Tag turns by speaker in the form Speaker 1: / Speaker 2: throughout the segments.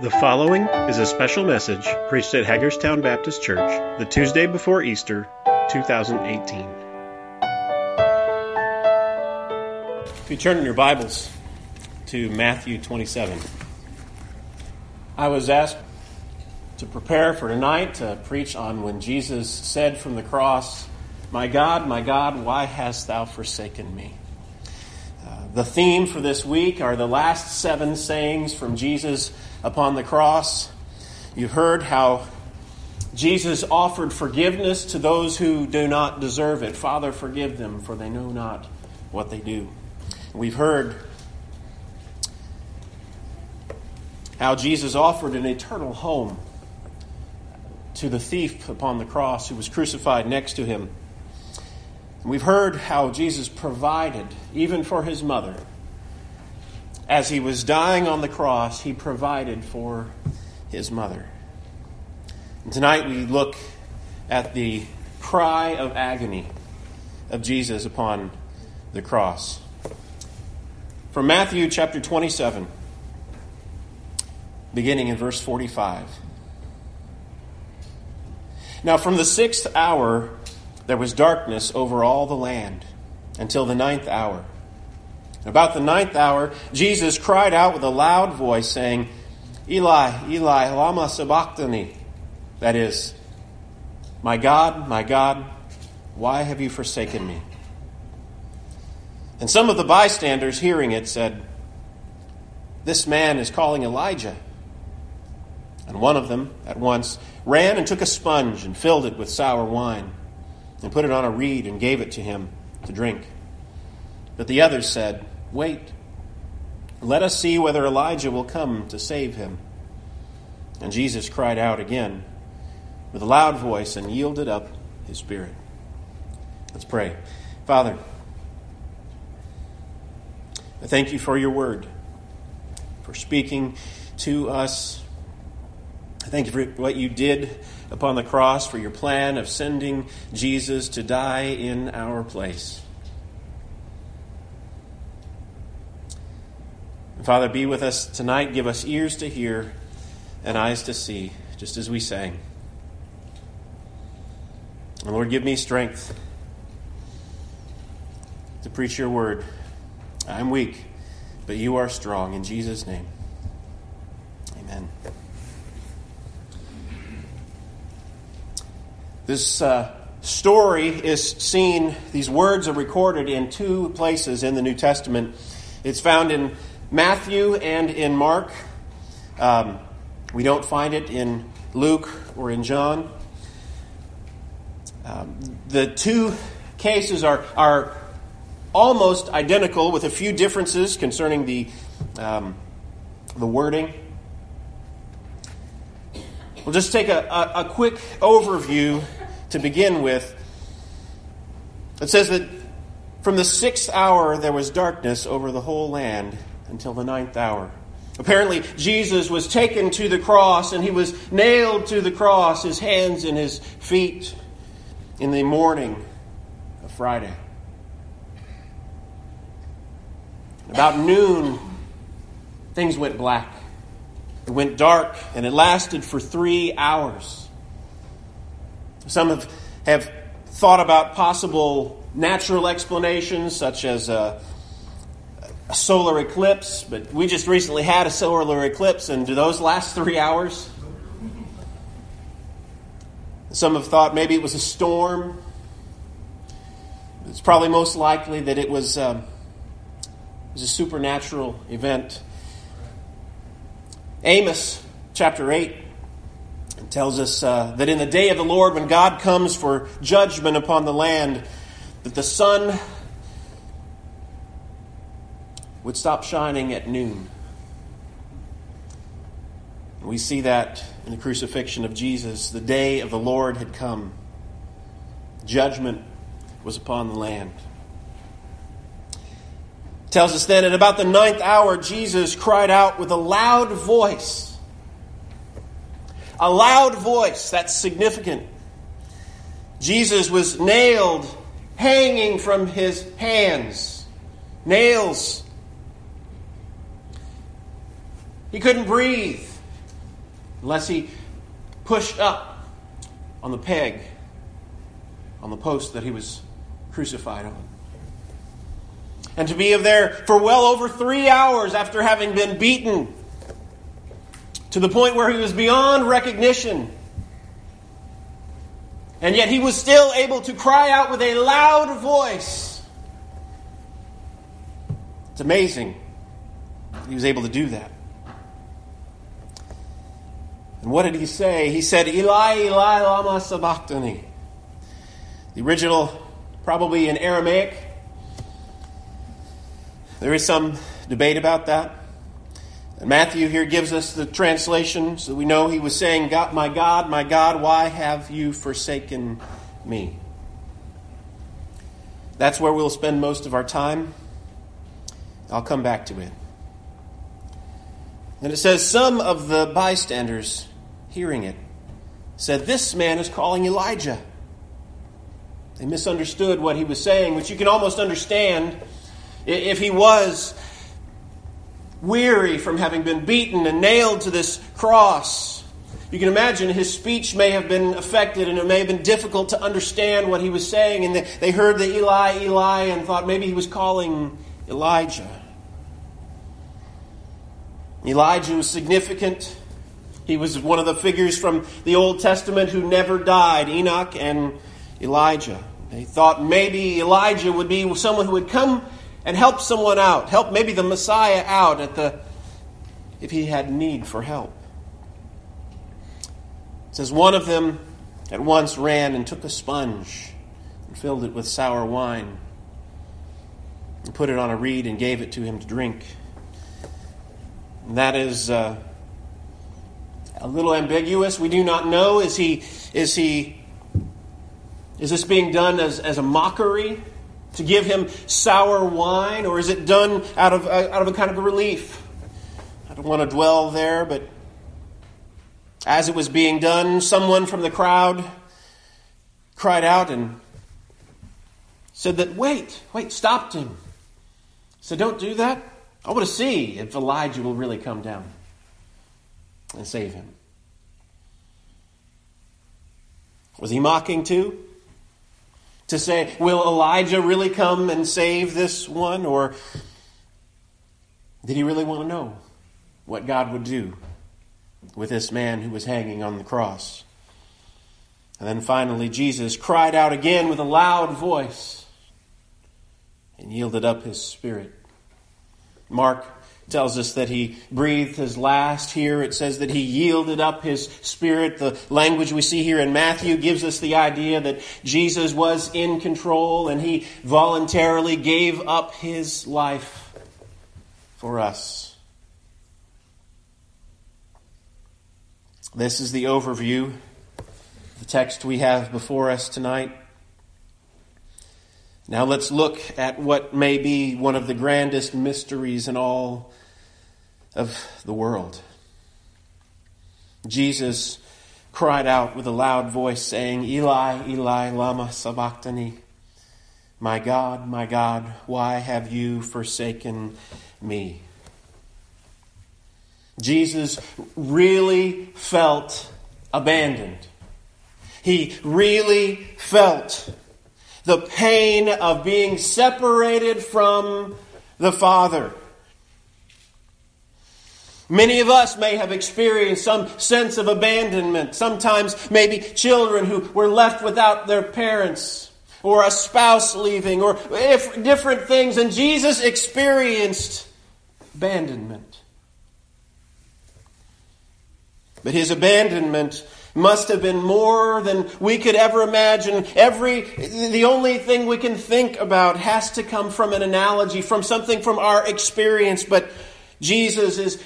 Speaker 1: The following is a special message preached at Hagerstown Baptist Church the Tuesday before Easter, 2018. If you turn in your Bibles to Matthew 27, I was asked to prepare for tonight to preach on when Jesus said from the cross, My God, my God, why hast thou forsaken me? Uh, the theme for this week are the last seven sayings from Jesus upon the cross. You've heard how Jesus offered forgiveness to those who do not deserve it. Father, forgive them, for they know not what they do. We've heard how Jesus offered an eternal home to the thief upon the cross who was crucified next to him. We've heard how Jesus provided, even for his mother, as he was dying on the cross, he provided for his mother. And tonight we look at the cry of agony of Jesus upon the cross. From Matthew chapter 27, beginning in verse 45. Now, from the sixth hour, there was darkness over all the land until the ninth hour. About the ninth hour, Jesus cried out with a loud voice, saying, Eli, Eli, lama sabachthani. That is, My God, my God, why have you forsaken me? And some of the bystanders hearing it said, This man is calling Elijah. And one of them at once ran and took a sponge and filled it with sour wine and put it on a reed and gave it to him to drink. But the others said, Wait, let us see whether Elijah will come to save him. And Jesus cried out again with a loud voice and yielded up his spirit. Let's pray. Father, I thank you for your word, for speaking to us. I thank you for what you did upon the cross, for your plan of sending Jesus to die in our place. Father, be with us tonight. Give us ears to hear and eyes to see, just as we sang. And Lord, give me strength to preach your word. I'm weak, but you are strong. In Jesus' name, amen. This uh, story is seen, these words are recorded in two places in the New Testament. It's found in Matthew and in Mark. Um, we don't find it in Luke or in John. Um, the two cases are, are almost identical with a few differences concerning the, um, the wording. We'll just take a, a, a quick overview to begin with. It says that from the sixth hour there was darkness over the whole land until the ninth hour. Apparently, Jesus was taken to the cross and he was nailed to the cross, his hands and his feet, in the morning of Friday. About noon, things went black. It went dark, and it lasted for three hours. Some have, have thought about possible natural explanations, such as uh, a solar eclipse, but we just recently had a solar eclipse, and do those last three hours? Some have thought maybe it was a storm. It's probably most likely that it was, um, it was a supernatural event. Amos chapter 8 tells us uh, that in the day of the Lord, when God comes for judgment upon the land, that the sun would stop shining at noon. We see that in the crucifixion of Jesus. The day of the Lord had come, judgment was upon the land. It tells us then at about the ninth hour, Jesus cried out with a loud voice. A loud voice, that's significant. Jesus was nailed, hanging from his hands. Nails he couldn't breathe. unless he pushed up on the peg on the post that he was crucified on. And to be there for well over three hours after having been beaten to the point where he was beyond recognition. And yet he was still able to cry out with a loud voice. It's amazing he was able to do that. And what did he say? He said, Eli, Eli, lama sabachthani. The original, probably in Aramaic. There is some debate about that. And Matthew here gives us the translation so we know he was saying, God, My God, my God, why have you forsaken me? That's where we'll spend most of our time. I'll come back to it. And it says, Some of the bystanders hearing it said, This man is calling Elijah. They misunderstood what he was saying, which you can almost understand if he was weary from having been beaten and nailed to this cross. You can imagine his speech may have been affected and it may have been difficult to understand what he was saying. And they heard the Eli, Eli, and thought maybe he was calling Elijah. Elijah was significant. He was one of the figures from the Old Testament who never died Enoch and Elijah. They thought maybe Elijah would be someone who would come and help someone out, help maybe the Messiah out at the if he had need for help. It says one of them at once ran and took a sponge and filled it with sour wine and put it on a reed and gave it to him to drink. And that is uh, a little ambiguous. We do not know. Is he is he is this being done as, as a mockery? to give him sour wine, or is it done out of, uh, out of a kind of a relief? I don't want to dwell there, but as it was being done, someone from the crowd cried out and said that, wait, wait, stopped him. Said, don't do that. I want to see if Elijah will really come down and save him. Was he mocking too? to say, will Elijah really come and save this one? Or did he really want to know what God would do with this man who was hanging on the cross? And then finally, Jesus cried out again with a loud voice and yielded up his spirit. Mark tells us that he breathed his last. Here it says that he yielded up his spirit. The language we see here in Matthew gives us the idea that Jesus was in control and he voluntarily gave up his life for us. This is the overview, the text we have before us tonight. Now let's look at what may be one of the grandest mysteries in all of the world. Jesus cried out with a loud voice, saying, Eli, Eli, Lama Sabachthani. My God, my God, why have you forsaken me? Jesus really felt abandoned. He really felt the pain of being separated from the Father. Many of us may have experienced some sense of abandonment. Sometimes, maybe children who were left without their parents, or a spouse leaving, or different things. And Jesus experienced abandonment. But his abandonment must have been more than we could ever imagine. Every, the only thing we can think about has to come from an analogy, from something from our experience. But Jesus is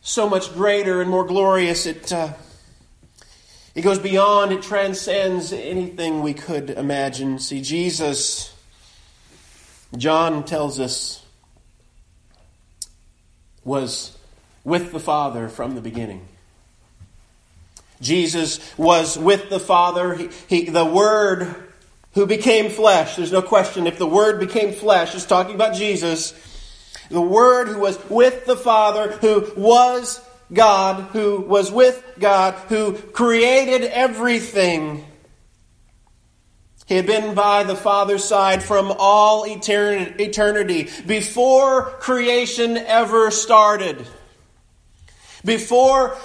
Speaker 1: so much greater and more glorious. It, uh, it goes beyond, it transcends anything we could imagine. See, Jesus, John tells us, was with the Father from the beginning. Jesus was with the Father. He, he, the Word who became flesh. There's no question. If the Word became flesh, is talking about Jesus. The Word who was with the Father, who was God, who was with God, who created everything. He had been by the Father's side from all eternity, before creation ever started. Before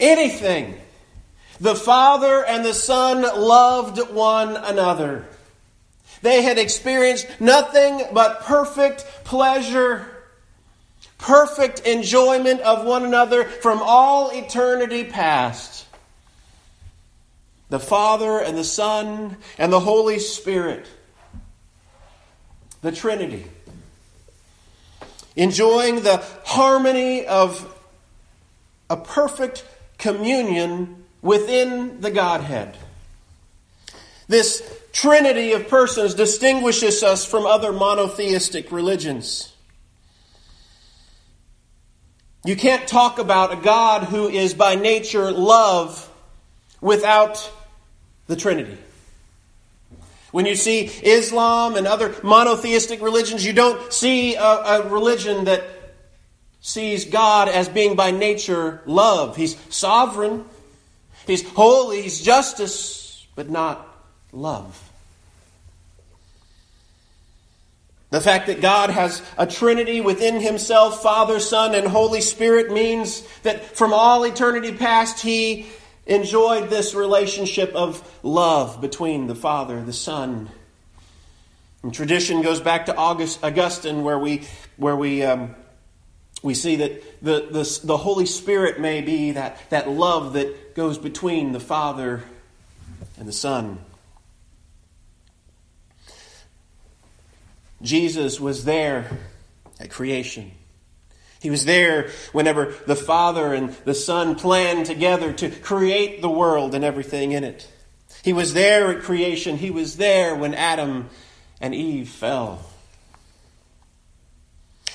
Speaker 1: anything, the Father and the Son loved one another. They had experienced nothing but perfect pleasure, perfect enjoyment of one another from all eternity past. The Father and the Son and the Holy Spirit, the Trinity, enjoying the harmony of a perfect communion within the Godhead. This trinity of persons distinguishes us from other monotheistic religions. You can't talk about a God who is by nature love without the Trinity. When you see Islam and other monotheistic religions, you don't see a, a, religion that sees God as being by nature love. He's sovereign, He's holy, He's justice, but not love. The fact that God has a Trinity within Himself, Father, Son, and Holy Spirit, means that from all eternity past, He enjoyed this relationship of love between the Father, the Son. And tradition goes back to August, Augustine, where we, where we, um, we see that the, the, the Holy Spirit may be that, that love that goes between the Father and the Son. Jesus was there at creation. He was there whenever the Father and the Son planned together to create the world and everything in it. He was there at creation. He was there when Adam and Eve fell.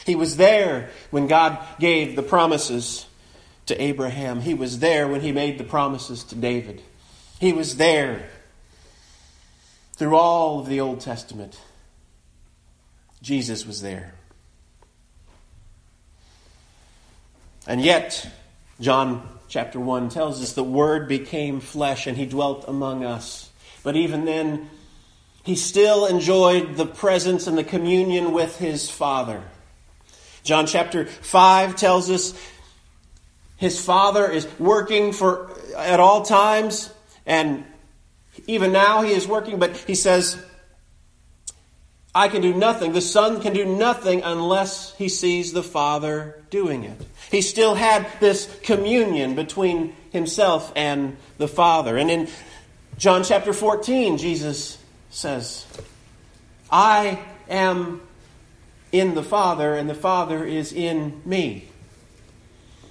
Speaker 1: He was there when God gave the promises to Abraham. He was there when he made the promises to David. He was there through all of the Old Testament. Jesus was there. And yet, John chapter 1 tells us the Word became flesh and he dwelt among us. But even then, he still enjoyed the presence and the communion with his Father. John chapter 5 tells us his Father is working for at all times, and even now he is working, but he says, I can do nothing. The Son can do nothing unless he sees the Father doing it. He still had this communion between himself and the Father. And in John chapter 14, Jesus says, I am in the Father, and the Father is in me.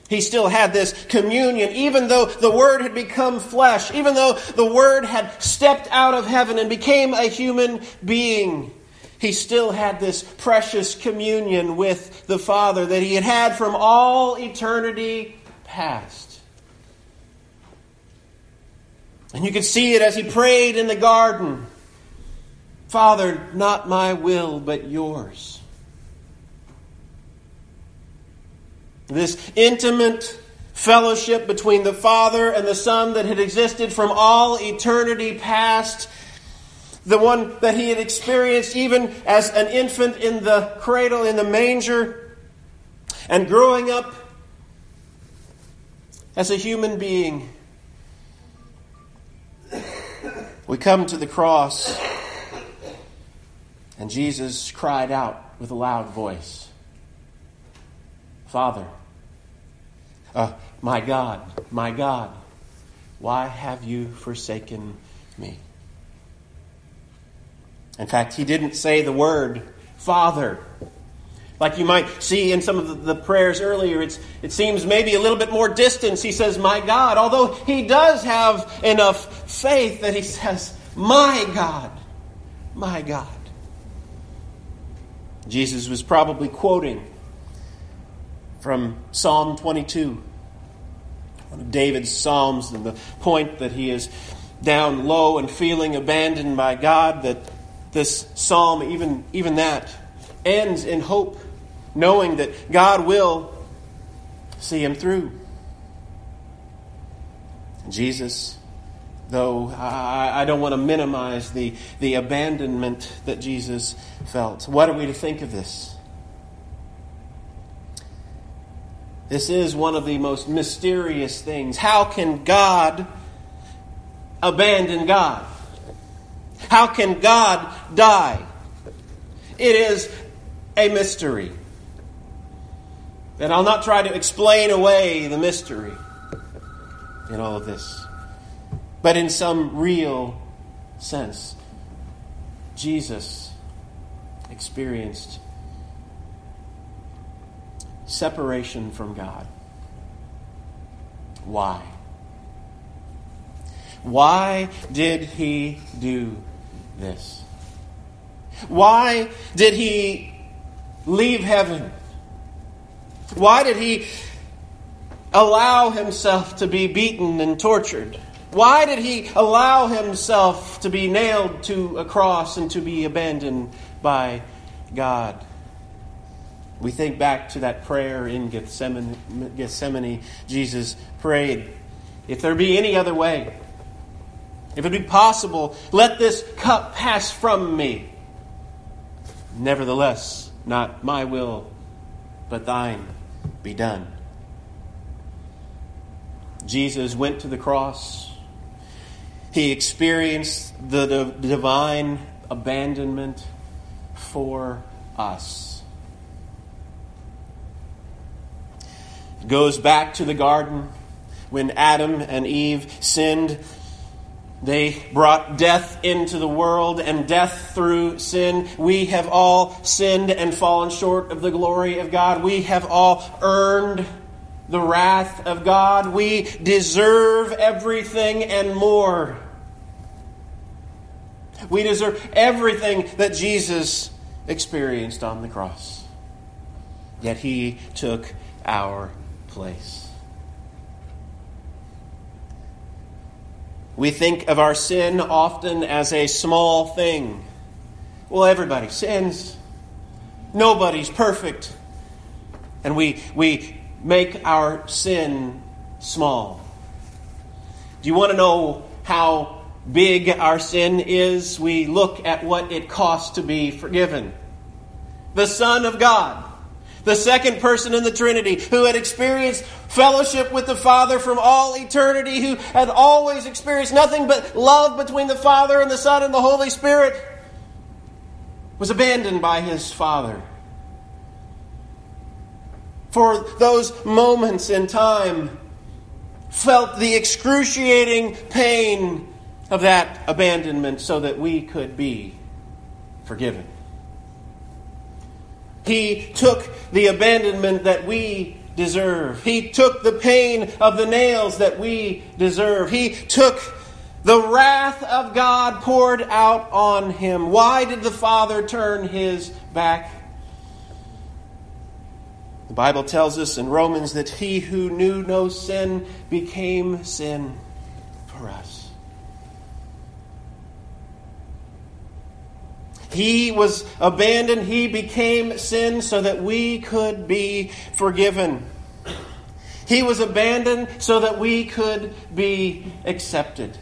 Speaker 1: He still had this communion, even though the Word had become flesh, even though the Word had stepped out of heaven and became a human being he still had this precious communion with the Father that he had had from all eternity past. And you could see it as he prayed in the garden Father, not my will, but yours. This intimate fellowship between the Father and the Son that had existed from all eternity past the one that he had experienced even as an infant in the cradle, in the manger, and growing up as a human being. We come to the cross, and Jesus cried out with a loud voice Father, uh, my God, my God, why have you forsaken me? In fact, he didn't say the word Father. Like you might see in some of the prayers earlier, it's, it seems maybe a little bit more distance. He says, My God, although he does have enough faith that he says, My God, my God. Jesus was probably quoting from Psalm 22, one of David's Psalms, and the point that he is down low and feeling abandoned by God, that this psalm, even, even that, ends in hope, knowing that God will see him through. Jesus, though I, I don't want to minimize the, the abandonment that Jesus felt. What are we to think of this? This is one of the most mysterious things. How can God abandon God? How can God die? It is a mystery. And I'll not try to explain away the mystery in all of this. But in some real sense, Jesus experienced separation from God. Why? Why did he do this? Why did he leave heaven? Why did he allow himself to be beaten and tortured? Why did he allow himself to be nailed to a cross and to be abandoned by God? We think back to that prayer in Gethsemane, Gethsemane. Jesus prayed, If there be any other way, if it be possible, let this cup pass from me. Nevertheless, not my will, but thine be done. Jesus went to the cross. He experienced the divine abandonment for us. Goes back to the garden when Adam and Eve sinned they brought death into the world and death through sin. We have all sinned and fallen short of the glory of God. We have all earned the wrath of God. We deserve everything and more. We deserve everything that Jesus experienced on the cross. Yet he took our place. We think of our sin often as a small thing. Well, everybody sins. Nobody's perfect. And we, we make our sin small. Do you want to know how big our sin is? We look at what it costs to be forgiven. The Son of God the second person in the Trinity, who had experienced fellowship with the Father from all eternity, who had always experienced nothing but love between the Father and the Son and the Holy Spirit, was abandoned by his Father. For those moments in time, felt the excruciating pain of that abandonment so that we could be forgiven. He took the abandonment that we deserve. He took the pain of the nails that we deserve. He took the wrath of God poured out on him. Why did the Father turn his back? The Bible tells us in Romans that he who knew no sin became sin for us. He was abandoned. He became sin so that we could be forgiven. He was abandoned so that we could be accepted.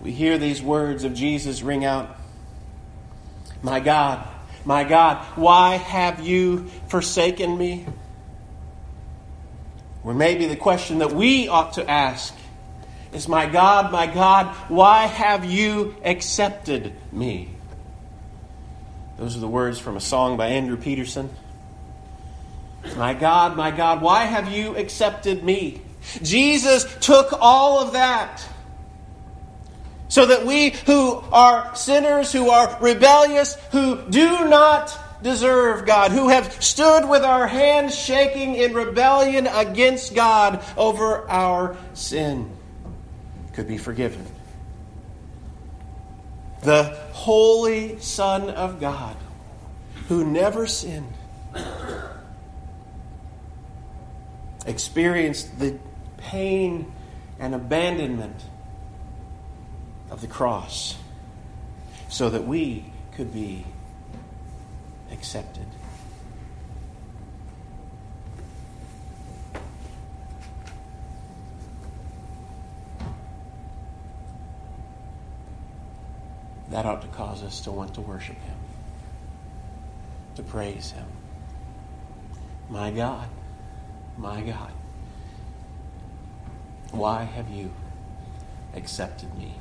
Speaker 1: We hear these words of Jesus ring out My God, my God, why have you forsaken me? Or maybe the question that we ought to ask is, My God, my God, why have you accepted me? Those are the words from a song by Andrew Peterson. My God, my God, why have you accepted me? Jesus took all of that so that we who are sinners, who are rebellious, who do not deserve God, who have stood with our hands shaking in rebellion against God over our sin, could be forgiven. The Holy Son of God, who never sinned, experienced the pain and abandonment of the cross so that we could be accepted. That ought to cause us to want to worship Him, to praise Him. My God, my God, why have you accepted me?